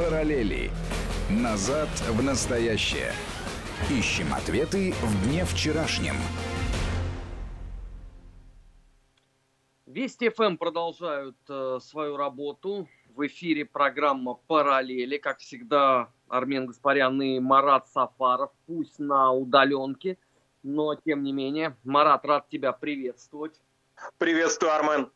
Параллели. Назад в настоящее. Ищем ответы в дне вчерашнем. Вести ФМ продолжают э, свою работу. В эфире программа «Параллели». Как всегда, Армен Гаспарян и Марат Сафаров. Пусть на удаленке, но тем не менее. Марат, рад тебя приветствовать. Приветствую, Армен.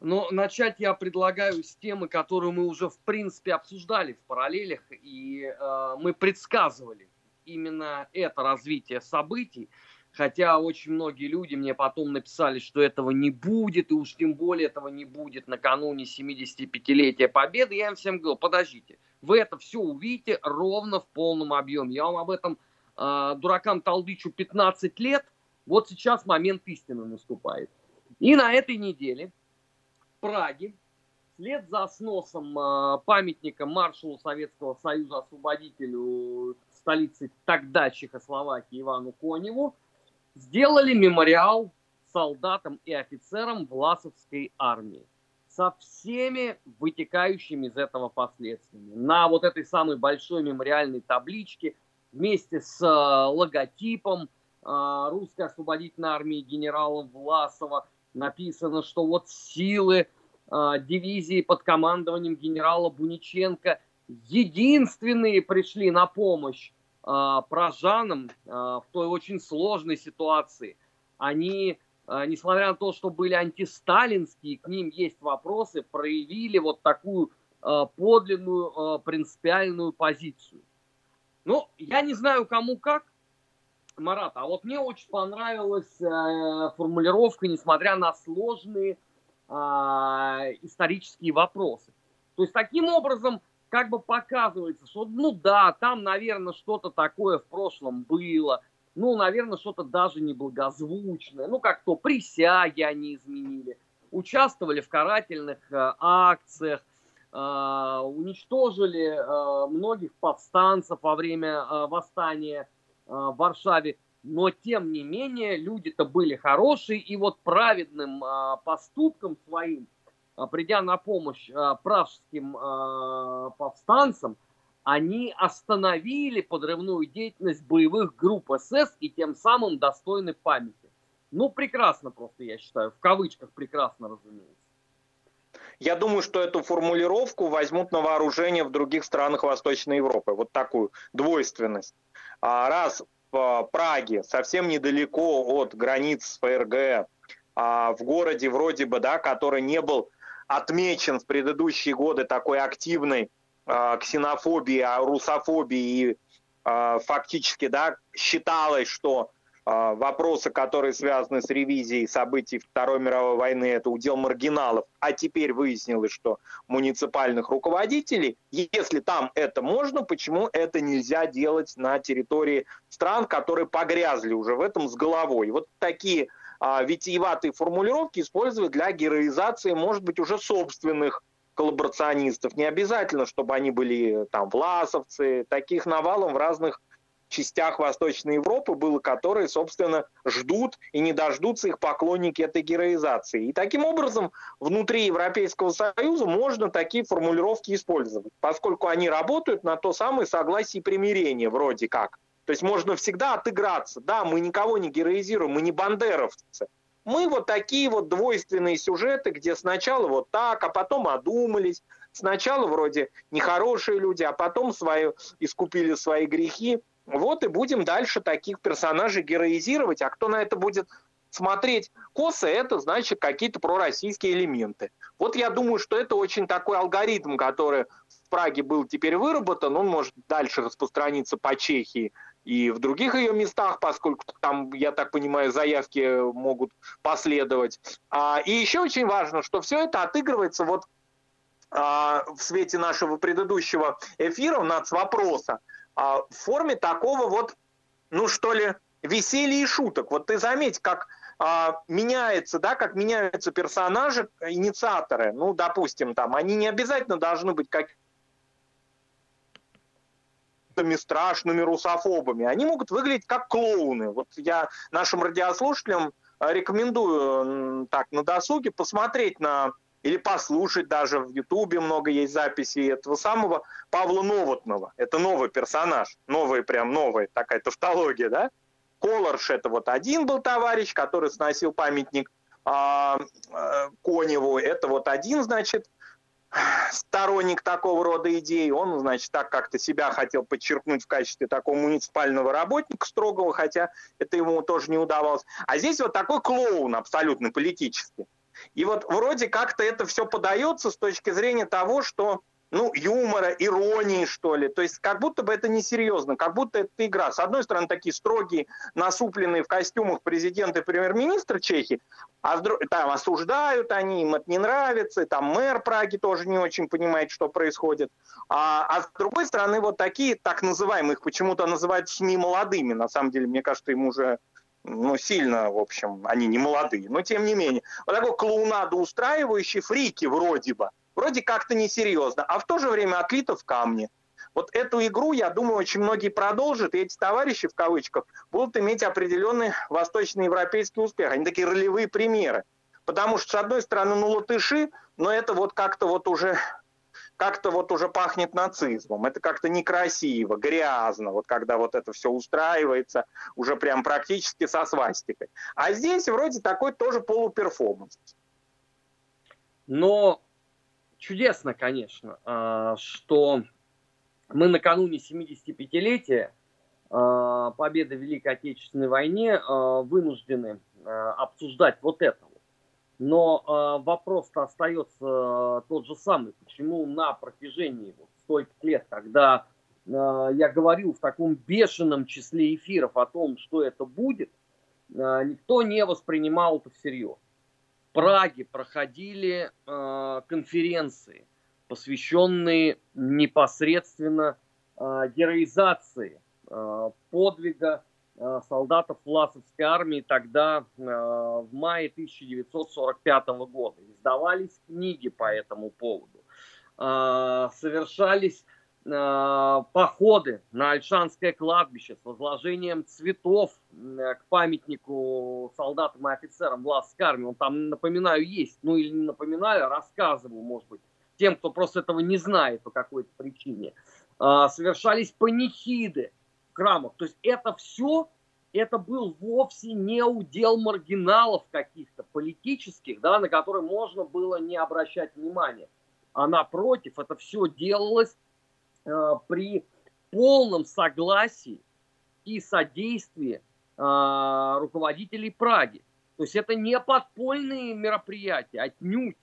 Но начать я предлагаю с темы, которую мы уже в принципе обсуждали в параллелях, и э, мы предсказывали именно это развитие событий, хотя очень многие люди мне потом написали, что этого не будет, и уж тем более этого не будет накануне 75-летия Победы. Я им всем говорю, подождите, вы это все увидите ровно в полном объеме. Я вам об этом э, дуракам толдычу 15 лет, вот сейчас момент истины наступает. И на этой неделе Праге, вслед за сносом э, памятника маршалу Советского Союза освободителю столицы тогда Чехословакии Ивану Коневу, сделали мемориал солдатам и офицерам Власовской армии со всеми вытекающими из этого последствиями. На вот этой самой большой мемориальной табличке вместе с э, логотипом э, русской освободительной армии генерала Власова – написано, что вот силы э, дивизии под командованием генерала Буниченко единственные пришли на помощь э, прожанам э, в той очень сложной ситуации. Они, э, несмотря на то, что были антисталинские, к ним есть вопросы, проявили вот такую э, подлинную э, принципиальную позицию. Ну, я не знаю, кому как, Марат, а вот мне очень понравилась э, формулировка, несмотря на сложные э, исторические вопросы. То есть таким образом как бы показывается, что ну да, там, наверное, что-то такое в прошлом было, ну, наверное, что-то даже неблагозвучное, ну, как то присяги они изменили, участвовали в карательных э, акциях, э, уничтожили э, многих повстанцев во время э, восстания в Варшаве, но тем не менее люди-то были хорошие, и вот праведным а, поступком своим, а, придя на помощь пражским повстанцам, они остановили подрывную деятельность боевых групп СС и тем самым достойны памяти. Ну, прекрасно просто, я считаю, в кавычках прекрасно, разумеется. Я думаю, что эту формулировку возьмут на вооружение в других странах Восточной Европы. Вот такую двойственность. А раз в Праге, совсем недалеко от границ ФРГ, а в городе вроде бы, да, который не был отмечен в предыдущие годы такой активной а, ксенофобии, русофобии и фактически да, считалось, что а, вопросы, которые связаны с ревизией событий Второй мировой войны, это удел маргиналов, а теперь выяснилось, что муниципальных руководителей, если там это можно, почему это нельзя делать на территории стран, которые погрязли уже в этом с головой. Вот такие а, витиеватые формулировки использовать для героизации, может быть, уже собственных коллаборационистов. Не обязательно, чтобы они были там власовцы, таких навалом в разных частях Восточной Европы было, которые, собственно, ждут и не дождутся их поклонники этой героизации. И таким образом внутри Европейского Союза можно такие формулировки использовать, поскольку они работают на то самое согласие и примирение вроде как. То есть можно всегда отыграться. Да, мы никого не героизируем, мы не бандеровцы. Мы вот такие вот двойственные сюжеты, где сначала вот так, а потом одумались. Сначала вроде нехорошие люди, а потом свои, искупили свои грехи. Вот и будем дальше таких персонажей героизировать. А кто на это будет смотреть косо, это значит какие-то пророссийские элементы. Вот я думаю, что это очень такой алгоритм, который в Праге был теперь выработан, он может дальше распространиться по Чехии и в других ее местах, поскольку там, я так понимаю, заявки могут последовать. А, и еще очень важно, что все это отыгрывается вот в свете нашего предыдущего эфира с вопроса, а, в форме такого вот, ну что ли, веселья и шуток. Вот ты заметь, как а, меняется, да, как меняются персонажи, инициаторы. Ну, допустим, там, они не обязательно должны быть как страшными русофобами. Они могут выглядеть как клоуны. Вот я нашим радиослушателям рекомендую так на досуге посмотреть на или послушать даже в Ютубе много есть записей этого самого Павла Новотного. Это новый персонаж, новый прям новая такая тавтология, да? Колорш это вот один был товарищ, который сносил памятник а, а, Коневу. Это вот один, значит, сторонник такого рода идей. Он, значит, так как-то себя хотел подчеркнуть в качестве такого муниципального работника строгого, хотя это ему тоже не удавалось. А здесь вот такой клоун абсолютно политический. И вот вроде как-то это все подается с точки зрения того, что ну, юмора, иронии, что ли. То есть как будто бы это несерьезно, как будто это игра. С одной стороны, такие строгие, насупленные в костюмах президент и премьер-министр Чехии, а там осуждают они, им это не нравится, там мэр Праги тоже не очень понимает, что происходит. А, а с другой стороны, вот такие, так называемые, их почему-то называют СМИ молодыми. На самом деле, мне кажется, им уже ну, сильно, в общем, они не молодые, но тем не менее. Вот такой клоунаду устраивающий фрики вроде бы, вроде как-то несерьезно, а в то же время отлито в камне. Вот эту игру, я думаю, очень многие продолжат, и эти товарищи, в кавычках, будут иметь определенный восточноевропейский успех. Они такие ролевые примеры. Потому что, с одной стороны, ну, латыши, но это вот как-то вот уже как-то вот уже пахнет нацизмом. Это как-то некрасиво, грязно, вот когда вот это все устраивается уже прям практически со свастикой. А здесь вроде такой тоже полуперформанс. Но чудесно, конечно, а, что мы накануне 75-летия а, победы в Великой Отечественной войне а, вынуждены обсуждать вот это но э, вопрос-то остается тот же самый. Почему на протяжении вот, стольких лет, когда э, я говорил в таком бешеном числе эфиров о том, что это будет, э, никто не воспринимал это всерьез. В Праге проходили э, конференции, посвященные непосредственно э, героизации э, подвига солдатов Власовской армии тогда э, в мае 1945 года. Издавались книги по этому поводу. Э, совершались походы на Альшанское кладбище с возложением цветов к памятнику солдатам и офицерам Власовской армии. Он там, напоминаю, есть. Ну или не напоминаю, а рассказываю, может быть, тем, кто просто этого не знает по какой-то причине. Совершались панихиды храмах. То есть это все, это был вовсе не удел маргиналов каких-то политических, да, на которые можно было не обращать внимания. А напротив, это все делалось э, при полном согласии и содействии э, руководителей Праги. То есть это не подпольные мероприятия, отнюдь.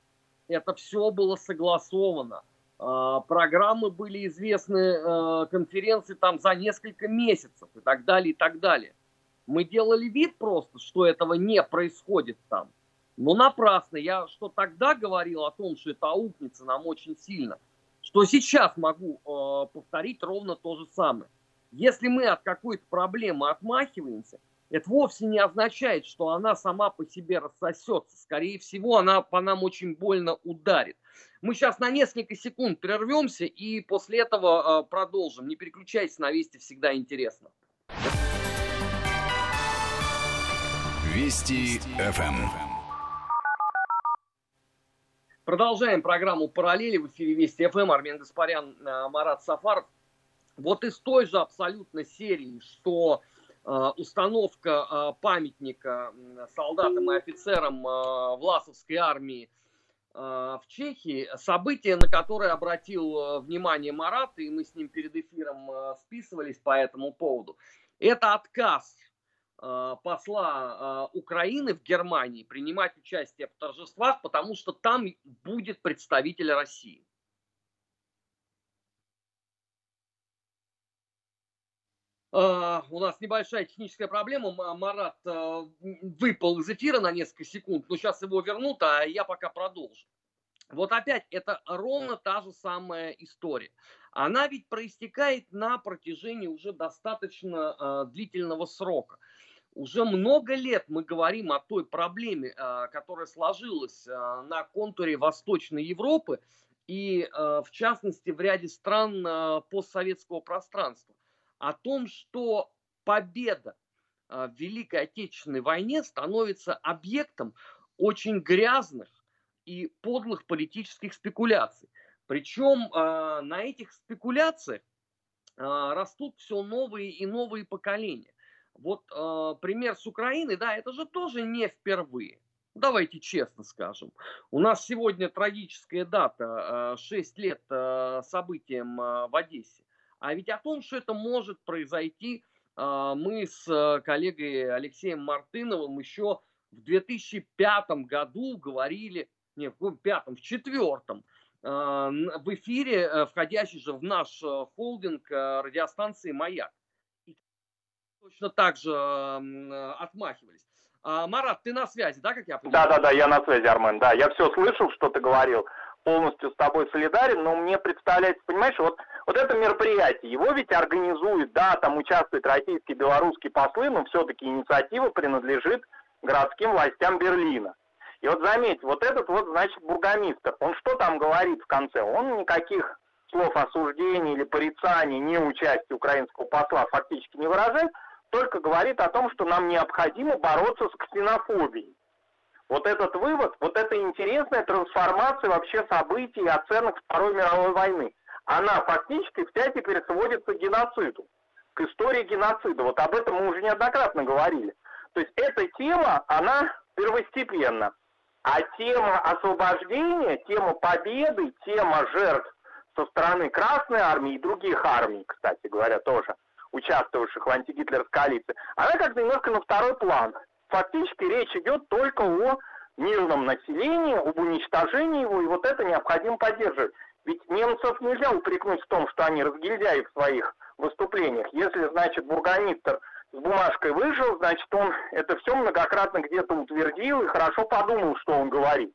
Это все было согласовано. А, программы были известны, э, конференции там за несколько месяцев и так далее, и так далее. Мы делали вид просто, что этого не происходит там. Но напрасно. Я что тогда говорил о том, что это аукнется нам очень сильно, что сейчас могу э, повторить ровно то же самое. Если мы от какой-то проблемы отмахиваемся, это вовсе не означает, что она сама по себе рассосется. Скорее всего, она по нам очень больно ударит. Мы сейчас на несколько секунд прервемся и после этого э, продолжим. Не переключайтесь, на Вести всегда интересно. Вести ФМ. Продолжаем программу «Параллели» в эфире Вести ФМ. Армен Гаспарян, э, Марат Сафаров. Вот из той же абсолютно серии, что э, установка э, памятника солдатам и офицерам Власовской армии – в Чехии, событие, на которое обратил э, внимание Марат, и мы с ним перед эфиром э, списывались по этому поводу, это отказ э, посла Украины в Германии принимать участие в торжествах, потому что там будет представитель России. У нас небольшая техническая проблема. Марат uh, выпал из эфира на несколько секунд, но сейчас его вернут, а я пока продолжу. Вот опять, это ровно та же самая история. Она ведь проистекает на протяжении уже достаточно uh, длительного срока. Уже много лет мы говорим о той проблеме, которая сложилась на контуре Восточной Европы и, в частности, в ряде стран постсоветского пространства о том, что победа а, в Великой Отечественной войне становится объектом очень грязных и подлых политических спекуляций. Причем э, на этих спекуляциях э, растут все новые и новые поколения. Вот э, пример с Украиной, да, это же тоже не впервые. Давайте честно скажем. У нас сегодня трагическая дата, 6 лет событиям в Одессе. А ведь о том, что это может произойти, мы с коллегой Алексеем Мартыновым еще в 2005 году говорили, не, в пятом, в четвертом, в эфире, э, входящий же в наш э, холдинг э, радиостанции «Маяк». И точно так же отмахивались. А, Марат, ты на связи, да, как я понимаю? Да, да, да, я на связи, Армен, да. Я все слышал, что ты говорил, полностью с тобой солидарен, но мне представляется, понимаешь, вот, вот это мероприятие, его ведь организует, да, там участвуют российские, белорусские послы, но все-таки инициатива принадлежит городским властям Берлина. И вот заметь, вот этот вот, значит, бургомистр, он что там говорит в конце? Он никаких слов осуждения или порицания, не участия украинского посла фактически не выражает, только говорит о том, что нам необходимо бороться с ксенофобией. Вот этот вывод, вот эта интересная трансформация вообще событий и оценок Второй мировой войны, она фактически вся теперь сводится к геноциду, к истории геноцида. Вот об этом мы уже неоднократно говорили. То есть эта тема, она первостепенна. А тема освобождения, тема победы, тема жертв со стороны Красной Армии и других армий, кстати говоря, тоже, участвовавших в антигитлерской коалиции, она как-то немножко на второй план. Фактически речь идет только о мирном населении, об уничтожении его, и вот это необходимо поддерживать. Ведь немцев нельзя упрекнуть в том, что они разгильдяи в своих выступлениях. Если, значит, бургомистр с бумажкой вышел, значит, он это все многократно где-то утвердил и хорошо подумал, что он говорит.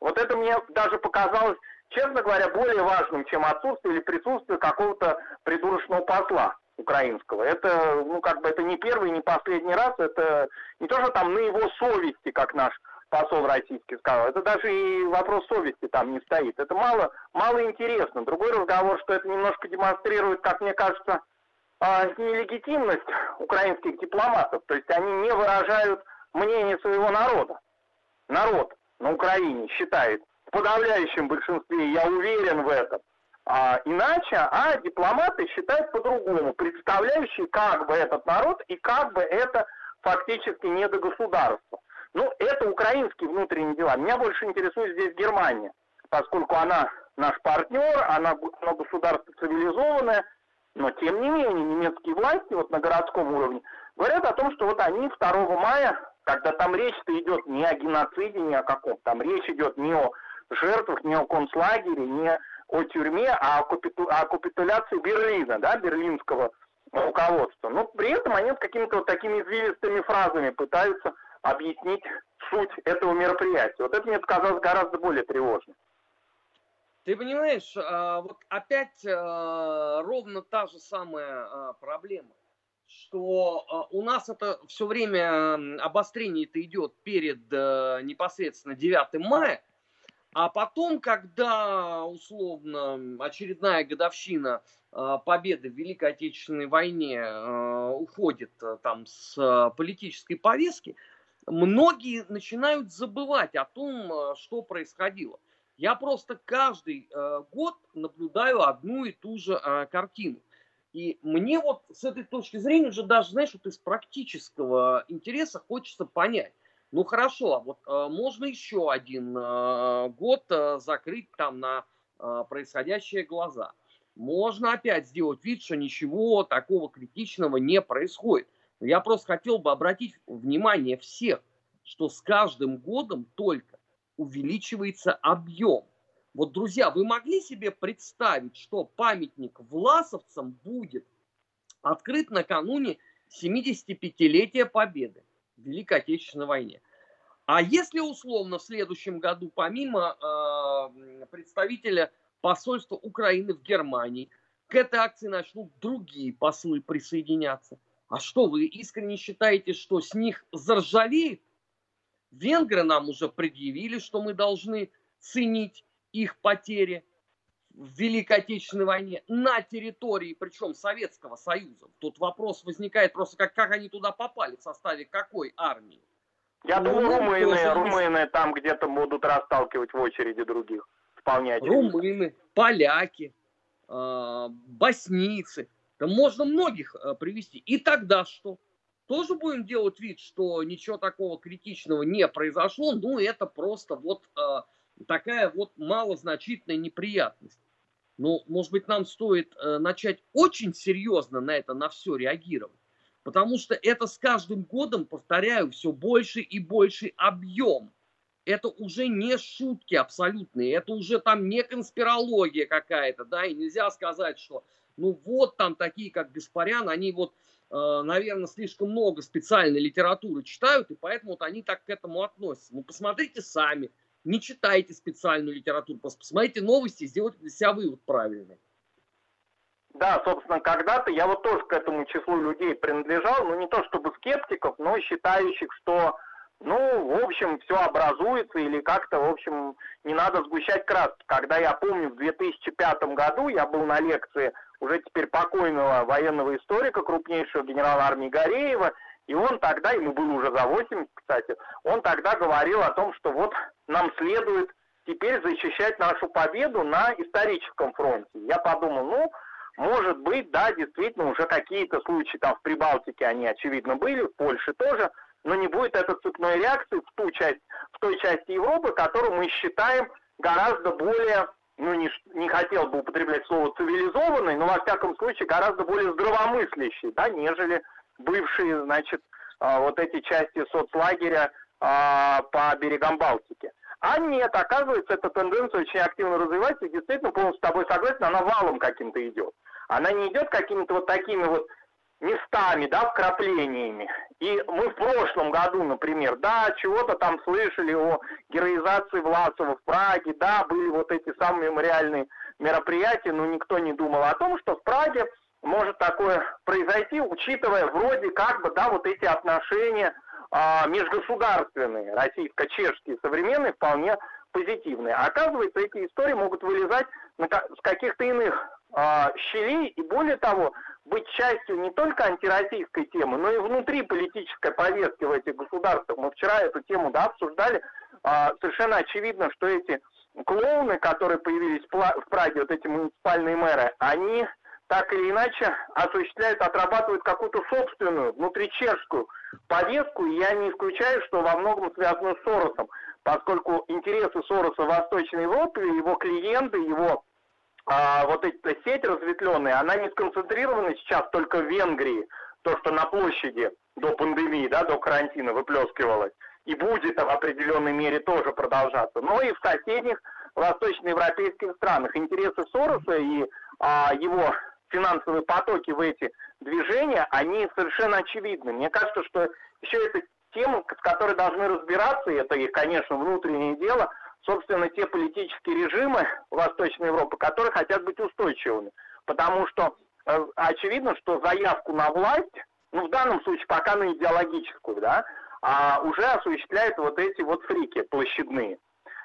Вот это мне даже показалось, честно говоря, более важным, чем отсутствие или присутствие какого-то придурочного посла украинского. Это, ну, как бы, это не первый, не последний раз, это не то, что там на его совести, как наш посол российский сказал, это даже и вопрос совести там не стоит. Это мало, мало интересно. Другой разговор, что это немножко демонстрирует, как мне кажется, а, нелегитимность украинских дипломатов, то есть они не выражают мнение своего народа. Народ на Украине считает в подавляющем большинстве, я уверен в этом, а, иначе, а дипломаты считают по-другому, представляющие как бы этот народ и как бы это фактически не до государства. Ну, это украинские внутренние дела. Меня больше интересует здесь Германия, поскольку она наш партнер, она, она государство цивилизованное, но тем не менее немецкие власти вот на городском уровне говорят о том, что вот они 2 мая, когда там речь-то идет не о геноциде, не о каком, там речь идет не о жертвах, не о концлагере, не о тюрьме, а о, капиту, о капитуляции Берлина, да, берлинского руководства. Но при этом они какими-то вот такими извилистыми фразами пытаются объяснить суть этого мероприятия. Вот это мне показалось гораздо более тревожным. Ты понимаешь, а, вот опять а, ровно та же самая а, проблема, что у нас это все время обострение это идет перед непосредственно 9 мая, а потом, когда условно очередная годовщина победы в Великой Отечественной войне уходит там с политической повестки, многие начинают забывать о том, что происходило. Я просто каждый э, год наблюдаю одну и ту же э, картину. И мне вот с этой точки зрения уже даже, знаешь, вот из практического интереса хочется понять. Ну хорошо, а вот э, можно еще один э, год э, закрыть там на э, происходящие глаза. Можно опять сделать вид, что ничего такого критичного не происходит. Я просто хотел бы обратить внимание всех, что с каждым годом только увеличивается объем. Вот, друзья, вы могли себе представить, что памятник власовцам будет открыт накануне 75-летия Победы в Великой Отечественной войне? А если условно в следующем году, помимо э, представителя посольства Украины в Германии, к этой акции начнут другие послы присоединяться? А что, вы искренне считаете, что с них заржавеет Венгры нам уже предъявили, что мы должны ценить их потери в Великой Отечественной войне на территории, причем Советского Союза. Тут вопрос возникает просто, как, как они туда попали, в составе какой армии. Я ну, думаю, румыны, румыны там где-то будут расталкивать в очереди других. Вполне очевидно. Румыны, поляки, э, боснийцы. Да можно многих э, привести. И тогда что? Тоже будем делать вид, что ничего такого критичного не произошло. Ну, это просто вот э, такая вот малозначительная неприятность. Но, может быть, нам стоит э, начать очень серьезно на это, на все реагировать. Потому что это с каждым годом, повторяю, все больше и больше объем. Это уже не шутки абсолютные, это уже там не конспирология какая-то, да, и нельзя сказать, что ну вот там такие, как Гаспарян, они вот, э, наверное, слишком много специальной литературы читают, и поэтому вот они так к этому относятся. Ну, посмотрите сами, не читайте специальную литературу, просто посмотрите новости и сделайте для себя вывод правильный. Да, собственно, когда-то я вот тоже к этому числу людей принадлежал, ну не то чтобы скептиков, но считающих, что, ну, в общем, все образуется или как-то, в общем, не надо сгущать краски. Когда я помню, в 2005 году я был на лекции уже теперь покойного военного историка, крупнейшего генерала армии Гореева, и он тогда, ему было уже за 80, кстати, он тогда говорил о том, что вот нам следует теперь защищать нашу победу на историческом фронте. Я подумал, ну, может быть, да, действительно, уже какие-то случаи там в Прибалтике, они, очевидно, были, в Польше тоже, но не будет этой цепной реакции в, ту часть, в той части Европы, которую мы считаем гораздо более, ну, не, не хотел бы употреблять слово цивилизованной, но, во всяком случае, гораздо более здравомыслящей, да, нежели бывшие, значит, а, вот эти части соцлагеря а, по берегам Балтики. А нет, оказывается, эта тенденция очень активно развивается, и действительно, полностью с тобой согласен, она валом каким-то идет. Она не идет какими-то вот такими вот местами, да, вкраплениями. И мы в прошлом году, например, да, чего-то там слышали о героизации Власова в Праге, да, были вот эти самые мемориальные мероприятия, но никто не думал о том, что в Праге может такое произойти, учитывая вроде как бы, да, вот эти отношения а, межгосударственные, российско-чешские, современные, вполне позитивные. А оказывается, эти истории могут вылезать с каких-то иных а, щелей и, более того, быть частью не только антироссийской темы, но и внутри политической повестки в этих государствах. Мы вчера эту тему да, обсуждали. А, совершенно очевидно, что эти клоуны, которые появились в Праге, вот эти муниципальные мэры, они так или иначе осуществляют, отрабатывают какую-то собственную, внутричешскую повестку, и я не исключаю, что во многом связано с Соросом, поскольку интересы Сороса в Восточной Европе, его клиенты, его а, вот эта сеть разветвленная, она не сконцентрирована сейчас только в Венгрии, то, что на площади до пандемии, да, до карантина выплескивалось, и будет в определенной мере тоже продолжаться, но и в соседних восточноевропейских странах. Интересы Сороса и а, его финансовые потоки в эти движения, они совершенно очевидны. Мне кажется, что еще эта тема, с которой должны разбираться, и это их, конечно, внутреннее дело, собственно, те политические режимы Восточной Европы, которые хотят быть устойчивыми. Потому что э, очевидно, что заявку на власть, ну, в данном случае пока на идеологическую, да, а уже осуществляют вот эти вот фрики площадные.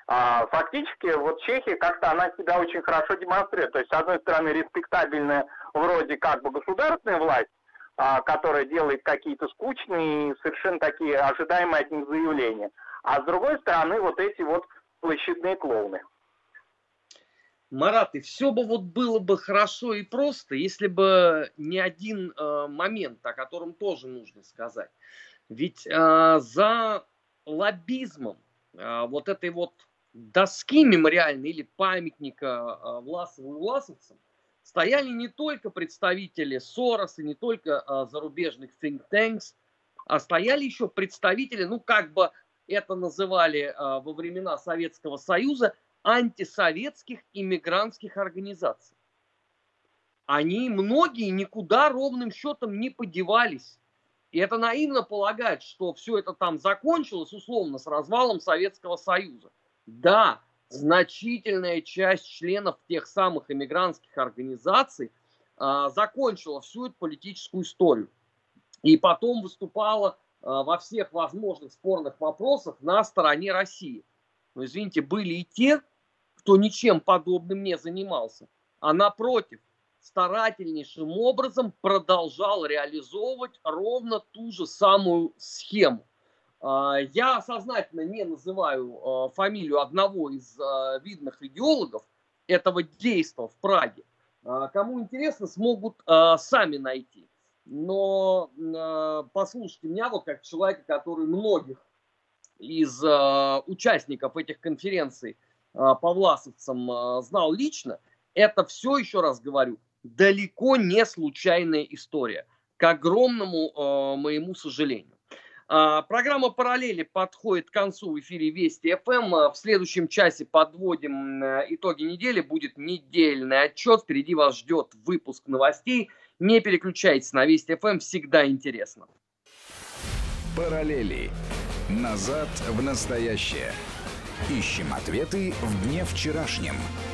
А, фактически вот Чехия как-то она себя очень хорошо демонстрирует. То есть, с одной стороны, респектабельная вроде как бы государственная власть, а, которая делает какие-то скучные, совершенно такие ожидаемые от них заявления. А с другой стороны, вот эти вот площадные клоуны. Марат, и все бы вот было бы хорошо и просто, если бы не один э, момент, о котором тоже нужно сказать. Ведь э, за лоббизмом э, вот этой вот доски мемориальной или памятника а, Власовым и власовцам стояли не только представители Сороса, не только а, зарубежных think tanks, а стояли еще представители, ну как бы это называли а, во времена Советского Союза, антисоветских иммигрантских организаций. Они многие никуда ровным счетом не подевались. И это наивно полагать, что все это там закончилось условно с развалом Советского Союза. Да, значительная часть членов тех самых иммигрантских организаций а, закончила всю эту политическую историю. И потом выступала во всех возможных спорных вопросах на стороне России. Но, извините, были и те, кто ничем подобным не занимался, а напротив, старательнейшим образом продолжал реализовывать ровно ту же самую схему – Я сознательно не называю фамилию одного из видных идеологов этого действа в Праге. Кому интересно, смогут сами найти. Но послушайте меня вот как человека, который многих из участников этих конференций по власовцам знал лично, это все, еще раз говорю, далеко не случайная история, к огромному э, моему сожалению. А, программа «Параллели» подходит к концу в эфире Вести ФМ. В следующем часе подводим э, итоги недели. Будет недельный отчет. Впереди вас ждет выпуск новостей. Не переключайтесь на Вести ФМ. Всегда интересно. «Параллели». Назад в настоящее. Ищем ответы в дне вчерашнем –